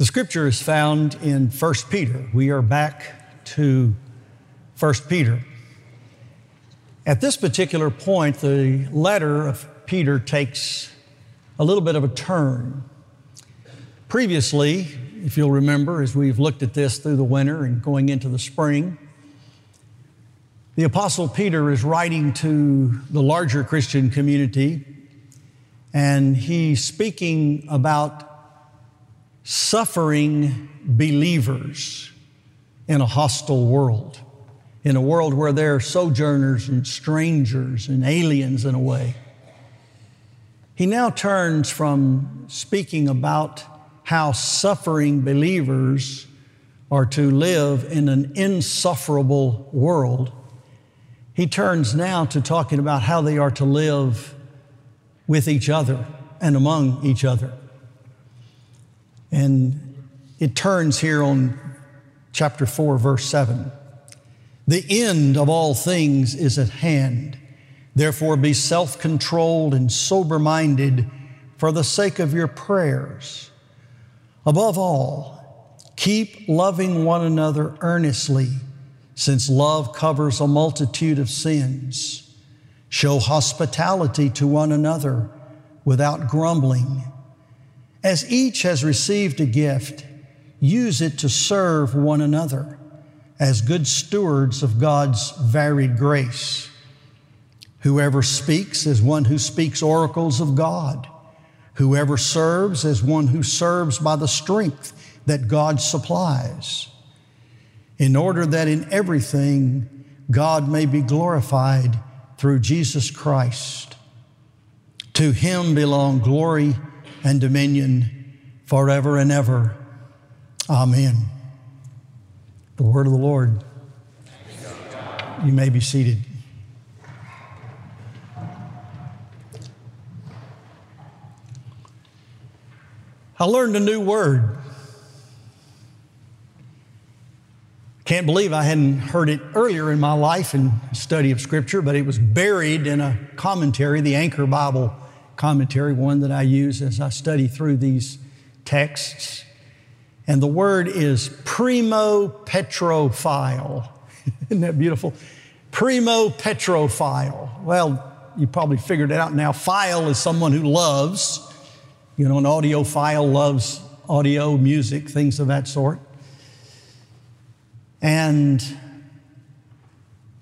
The scripture is found in 1 Peter. We are back to 1 Peter. At this particular point, the letter of Peter takes a little bit of a turn. Previously, if you'll remember, as we've looked at this through the winter and going into the spring, the Apostle Peter is writing to the larger Christian community, and he's speaking about suffering believers in a hostile world, in a world where they're sojourners and strangers and aliens in a way. He now turns from speaking about how suffering believers are to live in an insufferable world. He turns now to talking about how they are to live with each other and among each other. And it turns here on chapter 4, verse 7. The end of all things is at hand. Therefore, be self controlled and sober minded for the sake of your prayers. Above all, keep loving one another earnestly, since love covers a multitude of sins. Show hospitality to one another without grumbling. As each has received a gift, use it to serve one another as good stewards of God's varied grace. Whoever speaks is one who speaks oracles of God. Whoever serves is one who serves by the strength that God supplies, in order that in everything God may be glorified through Jesus Christ. To him belong glory and dominion forever and ever. Amen. The word of the Lord. You may be seated. I learned a new word. Can't believe I hadn't heard it earlier in my life in study of Scripture, but it was buried in a commentary, the Anchor Bible commentary, one that I use as I study through these texts. And the word is primo petrophile. Isn't that beautiful? Primo petrophile. Well, you probably figured it out now. Phile is someone who loves. You know, an audiophile loves audio, music, things of that sort. And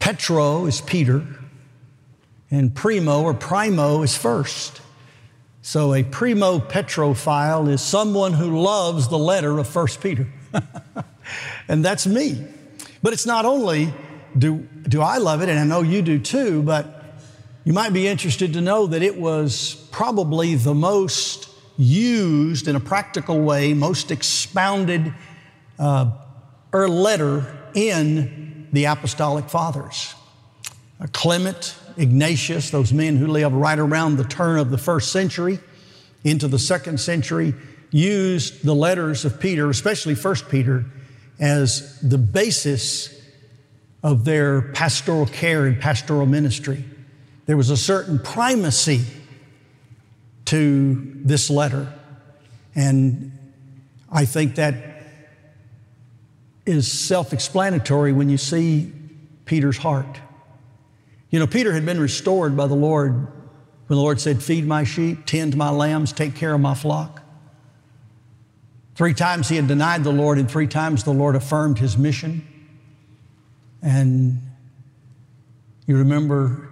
Petro is Peter, and primo or primo is first. So a primo petrophile is someone who loves the letter of First Peter. and that's me. But it's not only do, do I love it, and I know you do too, but you might be interested to know that it was probably the most used in a practical way, most expounded uh, or letter in the Apostolic Fathers. Uh, Clement, Ignatius, those men who lived right around the turn of the first century into the second century, used the letters of Peter, especially First Peter, as the basis of their pastoral care and pastoral ministry. There was a certain primacy to this letter. And I think that is self explanatory when you see Peter's heart. You know, Peter had been restored by the Lord when the Lord said, Feed my sheep, tend my lambs, take care of my flock. Three times he had denied the Lord, and three times the Lord affirmed his mission. And you remember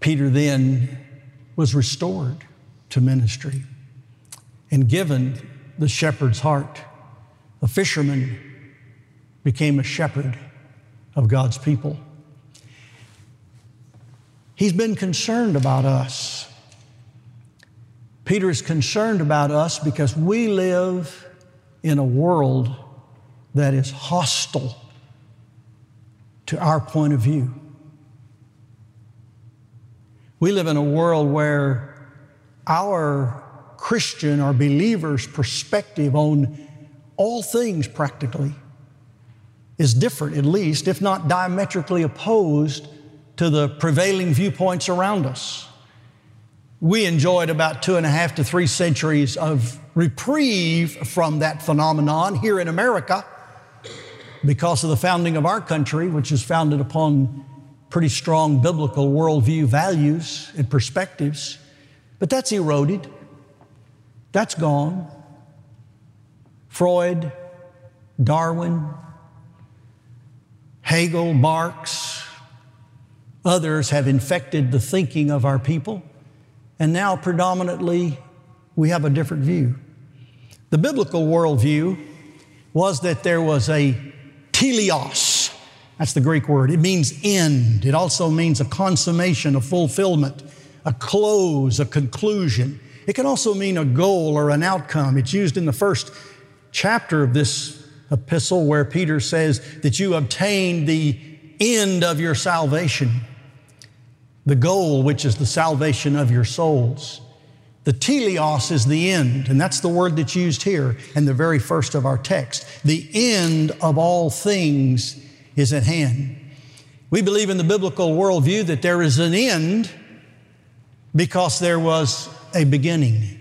Peter then was restored to ministry and given the shepherd's heart. A fisherman became a shepherd of God's people. He's been concerned about us. Peter is concerned about us because we live in a world that is hostile to our point of view. We live in a world where our Christian or believer's perspective on all things practically is different, at least, if not diametrically opposed to the prevailing viewpoints around us. We enjoyed about two and a half to three centuries of reprieve from that phenomenon here in America because of the founding of our country, which is founded upon pretty strong biblical worldview values and perspectives. But that's eroded, that's gone. Freud, Darwin, Hegel, Marx, others have infected the thinking of our people, and now predominantly we have a different view. The biblical worldview was that there was a teleos. That's the Greek word. It means end. It also means a consummation, a fulfillment, a close, a conclusion. It can also mean a goal or an outcome. It's used in the first chapter of this epistle where Peter says that you obtain the end of your salvation, the goal, which is the salvation of your souls. The teleos is the end, and that's the word that's used here in the very first of our text. The end of all things is at hand. We believe in the biblical worldview that there is an end because there was a beginning.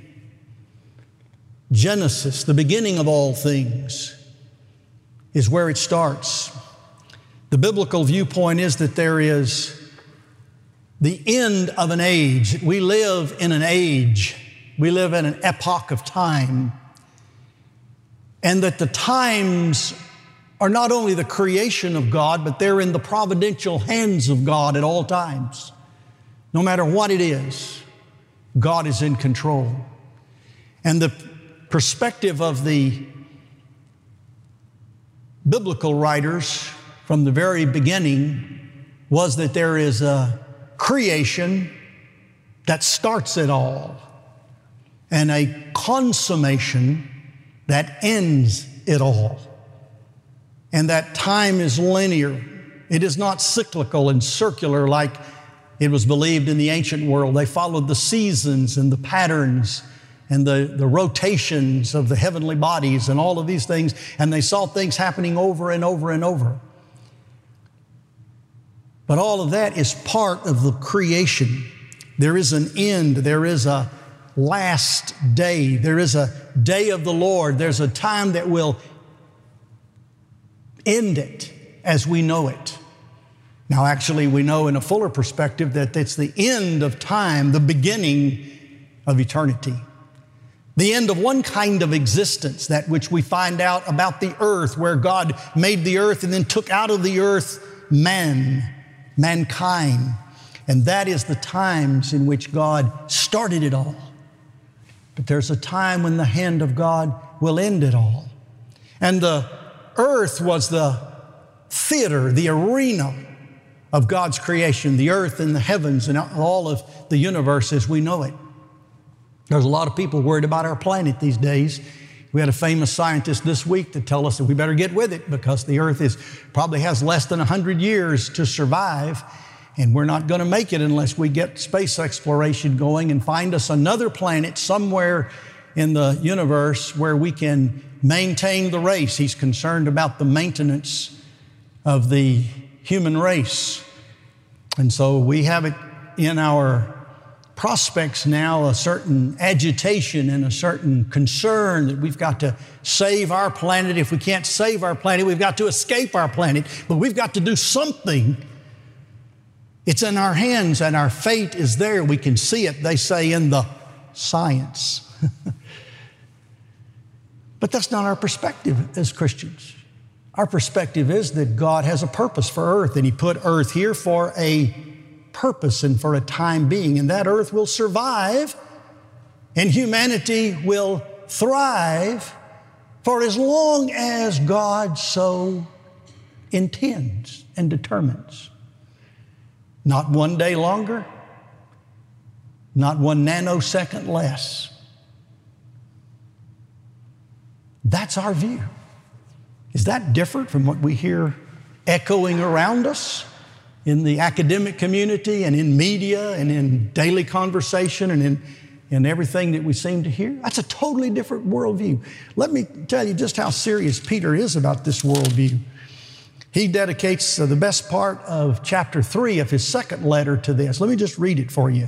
Genesis, the beginning of all things, is where it starts. The biblical viewpoint is that there is the end of an age. We live in an age, we live in an epoch of time, and that the times are not only the creation of God, but they're in the providential hands of God at all times. No matter what it is, God is in control. And the perspective of the biblical writers from the very beginning was that there is a creation that starts it all and a consummation that ends it all. And that time is linear. It is not cyclical and circular like it was believed in the ancient world. They followed the seasons and the patterns and the, the rotations of the heavenly bodies and all of these things, and they saw things happening over and over and over. But all of that is part of the creation. There is an end, there is a last day, there is a day of the Lord, there's a time that will end it as we know it. Now, actually, we know in a fuller perspective that it's the end of time, the beginning of eternity. The end of one kind of existence, that which we find out about the earth, where God made the earth and then took out of the earth man, mankind. And that is the times in which God started it all. But there's a time when the hand of God will end it all. And the earth was the theater, the arena of God's creation, the earth and the heavens and all of the universe as we know it. There's a lot of people worried about our planet these days. We had a famous scientist this week to tell us that we better get with it because the Earth is probably has less than 100 years to survive, and we're not going to make it unless we get space exploration going and find us another planet somewhere in the universe where we can maintain the race. He's concerned about the maintenance of the human race. And so we have it in our prospects now a certain agitation and a certain concern that we've got to save our planet. If we can't save our planet, we've got to escape our planet, but we've got to do something. It's in our hands and our fate is there. We can see it, they say, in the science. but that's not our perspective as Christians. Our perspective is that God has a purpose for earth and He put earth here for a purpose and for a time being, and that earth will survive and humanity will thrive for as long as God so intends and determines. Not one day longer, not one nanosecond less. That's our view. Is that different from what we hear echoing around us? In the academic community and in media and in daily conversation and in, in everything that we seem to hear. That's a totally different worldview. Let me tell you just how serious Peter is about this worldview. He dedicates the best part of chapter three of his second letter to this. Let me just read it for you.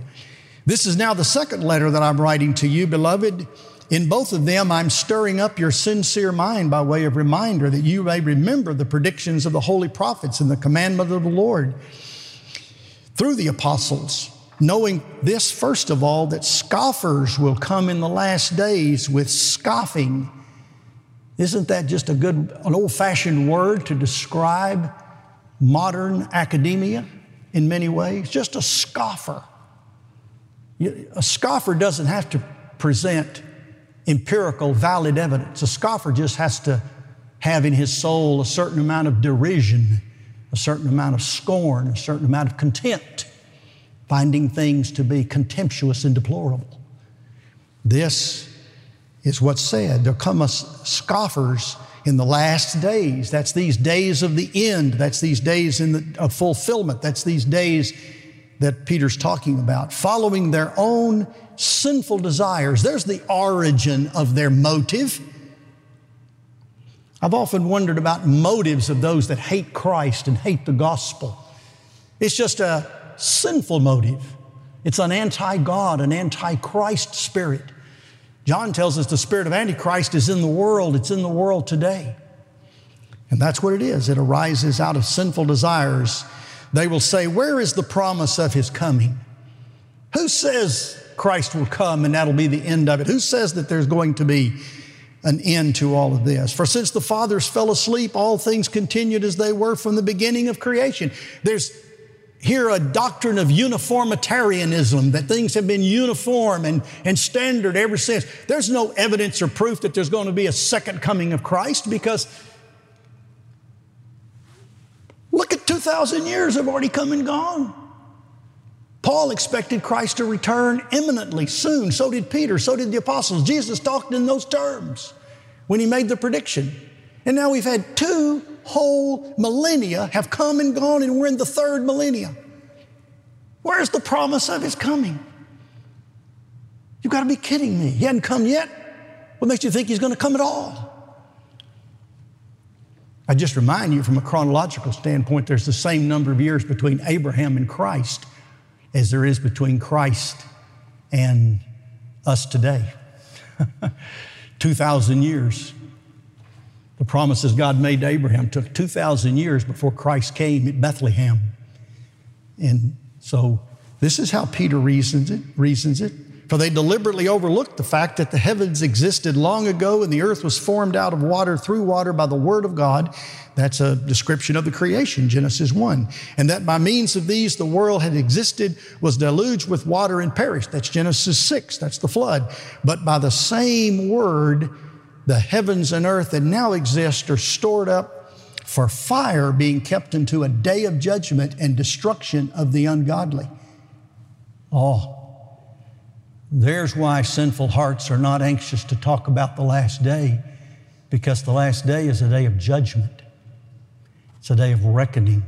This is now the second letter that I'm writing to you, beloved. In both of them, I'm stirring up your sincere mind by way of reminder that you may remember the predictions of the holy prophets and the commandment of the Lord through the apostles, knowing this, first of all, that scoffers will come in the last days with scoffing. Isn't that just a good, an old fashioned word to describe modern academia in many ways? Just a scoffer. A scoffer doesn't have to present empirical, valid evidence. A scoffer just has to have in his soul a certain amount of derision, a certain amount of scorn, a certain amount of contempt, finding things to be contemptuous and deplorable. This is what's said. There come us scoffers in the last days. That's these days of the end. That's these days in the, of fulfillment. That's these days that Peter's talking about, following their own sinful desires. There's the origin of their motive. I've often wondered about motives of those that hate Christ and hate the gospel. It's just a sinful motive. It's an anti God, an anti Christ spirit. John tells us the spirit of Antichrist is in the world, it's in the world today. And that's what it is. It arises out of sinful desires. They will say, Where is the promise of his coming? Who says Christ will come and that'll be the end of it. Who says that there's going to be an end to all of this? For since the fathers fell asleep, all things continued as they were from the beginning of creation. There's here a doctrine of uniformitarianism, that things have been uniform and, and standard ever since. There's no evidence or proof that there's going to be a second coming of Christ because look at 2,000 years have already come and gone. Paul expected Christ to return imminently, soon. So did Peter, so did the apostles. Jesus talked in those terms when he made the prediction. And now we've had two whole millennia have come and gone, and we're in the third millennia. Where's the promise of his coming? You've got to be kidding me. He hadn't come yet. What makes you think he's going to come at all? I just remind you from a chronological standpoint, there's the same number of years between Abraham and Christ as there is between Christ and us today. 2,000 years. The promises God made to Abraham took 2,000 years before Christ came at Bethlehem. And so this is how Peter reasons it, reasons it. For they deliberately overlooked the fact that the heavens existed long ago and the earth was formed out of water through water by the word of God. That's a description of the creation, Genesis 1. And that by means of these the world had existed, was deluged with water and perished. That's Genesis 6. That's the flood. But by the same word, the heavens and earth that now exist are stored up for fire being kept into a day of judgment and destruction of the ungodly. Oh, there's why sinful hearts are not anxious to talk about the last day, because the last day is a day of judgment. It's a day of reckoning.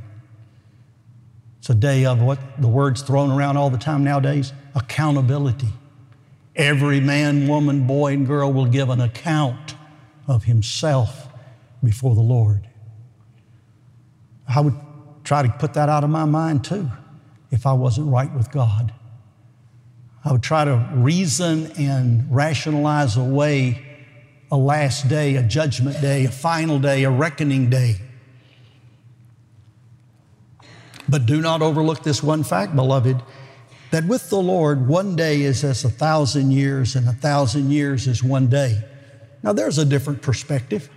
It's a day of what the word's thrown around all the time nowadays accountability. Every man, woman, boy, and girl will give an account of himself before the Lord. I would try to put that out of my mind too if I wasn't right with God. I would try to reason and rationalize away a last day, a judgment day, a final day, a reckoning day. But do not overlook this one fact, beloved, that with the Lord, one day is as a thousand years, and a thousand years is one day. Now, there's a different perspective.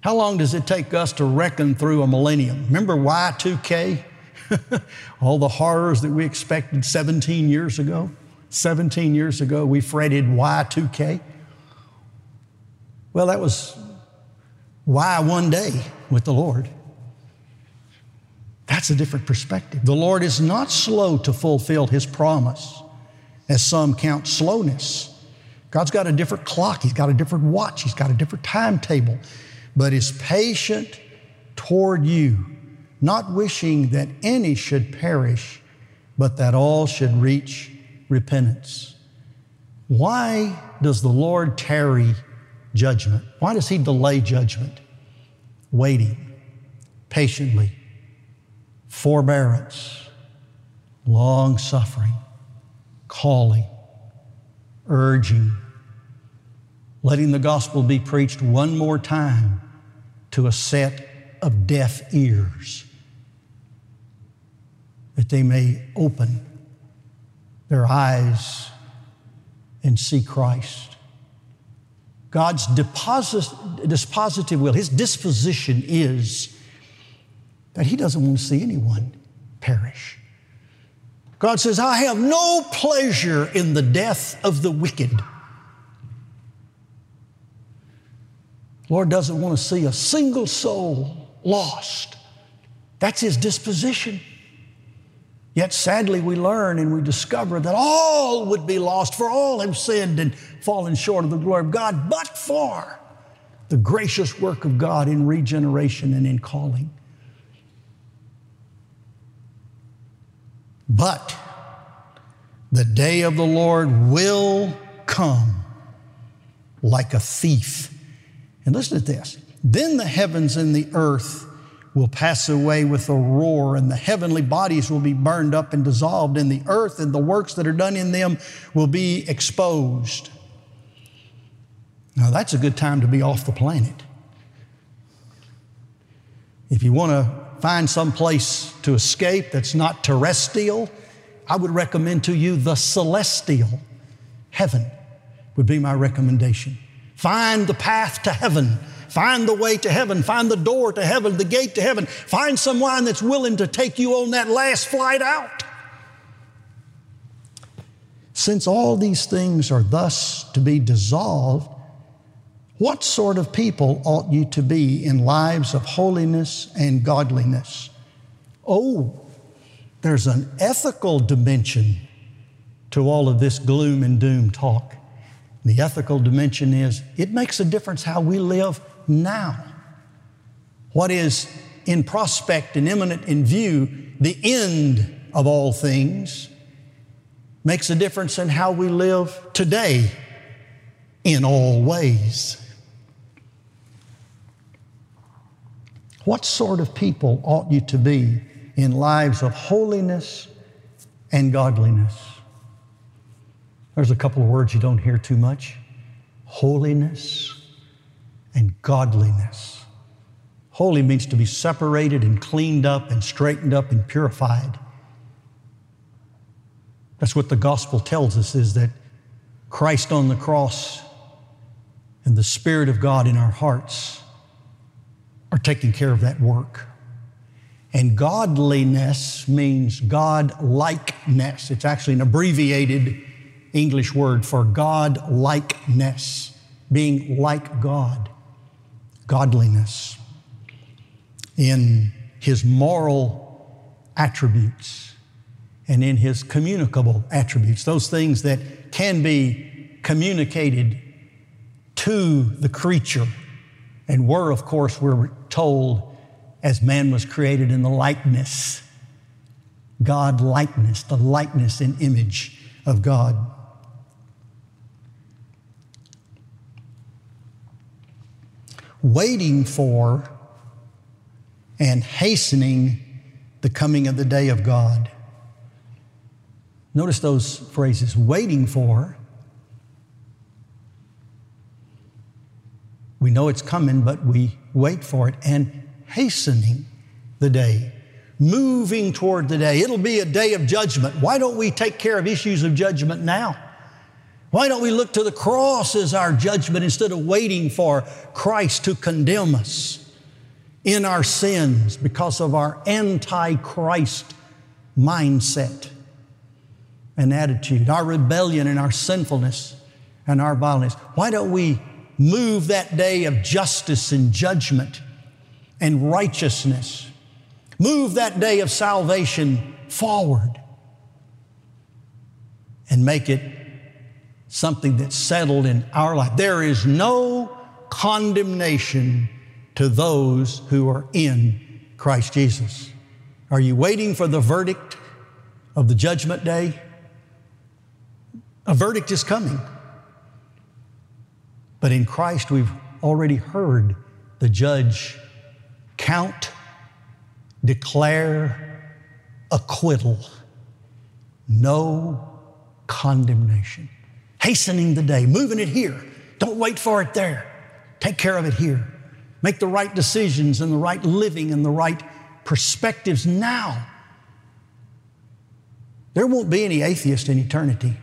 How long does it take us to reckon through a millennium? Remember Y2K? All the horrors that we expected 17 years ago? 17 years ago, we fretted Y2K. Well, that was why one day with the Lord. That's a different perspective. The Lord is not slow to fulfill His promise, as some count slowness. God's got a different clock, He's got a different watch, He's got a different timetable, but is patient toward you, not wishing that any should perish, but that all should reach repentance. Why does the Lord tarry judgment? Why does He delay judgment? Waiting patiently, forbearance, long suffering, calling, urging, letting the gospel be preached one more time to a set of deaf ears that they may open their eyes and see Christ. God's deposit, dispositive will, His disposition is that He doesn't want to see anyone perish. God says, I have no pleasure in the death of the wicked. Lord doesn't want to see a single soul lost. That's His disposition. Yet sadly, we learn and we discover that all would be lost, for all have sinned and fallen short of the glory of God, but for the gracious work of God in regeneration and in calling. But the day of the Lord will come like a thief. And listen to this. Then the heavens and the earth will pass away with a roar, and the heavenly bodies will be burned up and dissolved, and the earth and the works that are done in them will be exposed. Now, that's a good time to be off the planet. If you want to find some place to escape that's not terrestrial, I would recommend to you the celestial. Heaven would be my recommendation. Find the path to heaven Find the way to heaven. Find the door to heaven, the gate to heaven. Find someone that's willing to take you on that last flight out. Since all these things are thus to be dissolved, what sort of people ought you to be in lives of holiness and godliness? Oh, there's an ethical dimension to all of this gloom and doom talk. The ethical dimension is it makes a difference how we live now. What is in prospect and imminent in view, the end of all things, makes a difference in how we live today in all ways. What sort of people ought you to be in lives of holiness and godliness? There's a couple of words you don't hear too much holiness and godliness. Holy means to be separated and cleaned up and straightened up and purified. That's what the gospel tells us is that Christ on the cross and the Spirit of God in our hearts are taking care of that work. And godliness means God likeness. It's actually an abbreviated English word for God likeness, being like God godliness, in his moral attributes, and in his communicable attributes, those things that can be communicated to the creature and were, of course, we're told as man was created in the likeness, God likeness, the likeness and image of God. Waiting for and hastening the coming of the day of God. Notice those phrases waiting for. We know it's coming, but we wait for it, and hastening the day, moving toward the day. It'll be a day of judgment. Why don't we take care of issues of judgment now? Why don't we look to the cross as our judgment instead of waiting for Christ to condemn us in our sins because of our anti Christ mindset and attitude, our rebellion and our sinfulness and our violence? Why don't we move that day of justice and judgment and righteousness? Move that day of salvation forward and make it something that's settled in our life. There is no condemnation to those who are in Christ Jesus. Are you waiting for the verdict of the judgment day? A verdict is coming. But in Christ, we've already heard the judge count, declare acquittal. No condemnation. Hastening the day, moving it here. Don't wait for it there. Take care of it here. Make the right decisions and the right living and the right perspectives now. There won't be any atheist in eternity.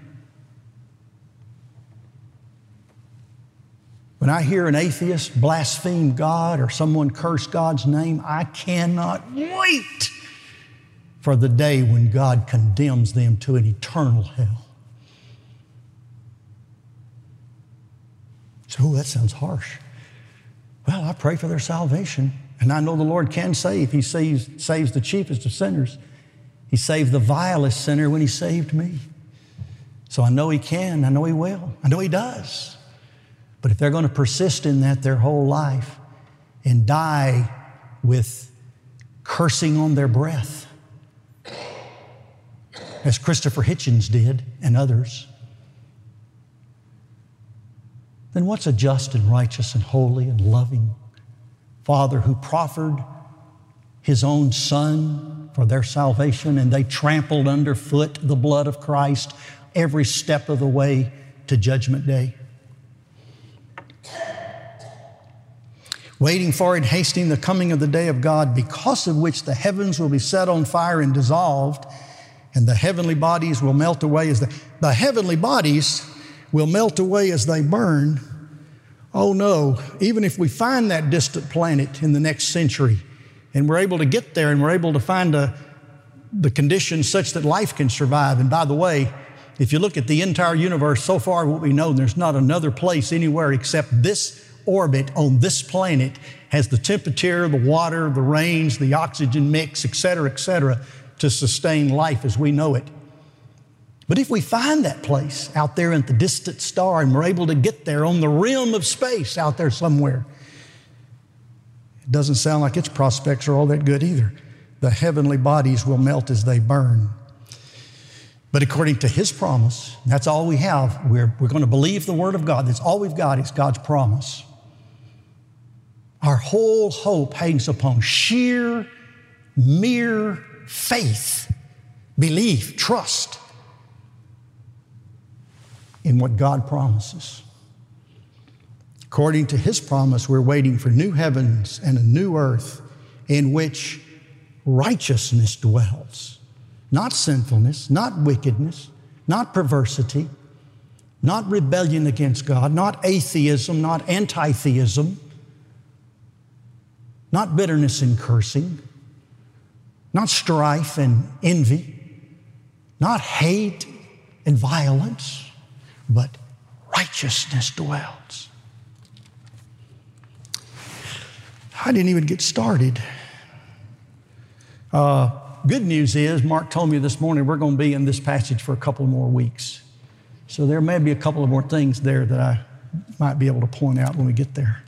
When I hear an atheist blaspheme God or someone curse God's name, I cannot wait for the day when God condemns them to an eternal hell. So, that sounds harsh. Well, I pray for their salvation, and I know the Lord can save. He saves, saves the chiefest of sinners. He saved the vilest sinner when He saved me. So I know He can, I know He will, I know He does. But if they're going to persist in that their whole life and die with cursing on their breath, as Christopher Hitchens did and others, then what's a just and righteous and holy and loving Father who proffered His own Son for their salvation and they trampled underfoot the blood of Christ every step of the way to Judgment Day? waiting for and hasting the coming of the day of God, because of which the heavens will be set on fire and dissolved, and the heavenly bodies will melt away as the, the heavenly bodies will melt away as they burn. Oh no, even if we find that distant planet in the next century and we're able to get there and we're able to find a, the conditions such that life can survive. And by the way, if you look at the entire universe so far, what we know, there's not another place anywhere except this orbit on this planet has the temperature, the water, the rains, the oxygen mix, et cetera, et cetera, to sustain life as we know it. But if we find that place out there in the distant star and we're able to get there on the rim of space out there somewhere, it doesn't sound like its prospects are all that good either. The heavenly bodies will melt as they burn. But according to his promise, that's all we have. We're, we're going to believe the word of God. That's all we've got is God's promise. Our whole hope hangs upon sheer, mere faith, belief, trust in what God promises. According to His promise, we're waiting for new heavens and a new earth in which righteousness dwells. Not sinfulness, not wickedness, not perversity, not rebellion against God, not atheism, not anti theism not bitterness and cursing, not strife and envy, not hate and violence, but righteousness dwells. I didn't even get started. Uh, good news is, Mark told me this morning we're going to be in this passage for a couple more weeks. So there may be a couple of more things there that I might be able to point out when we get there.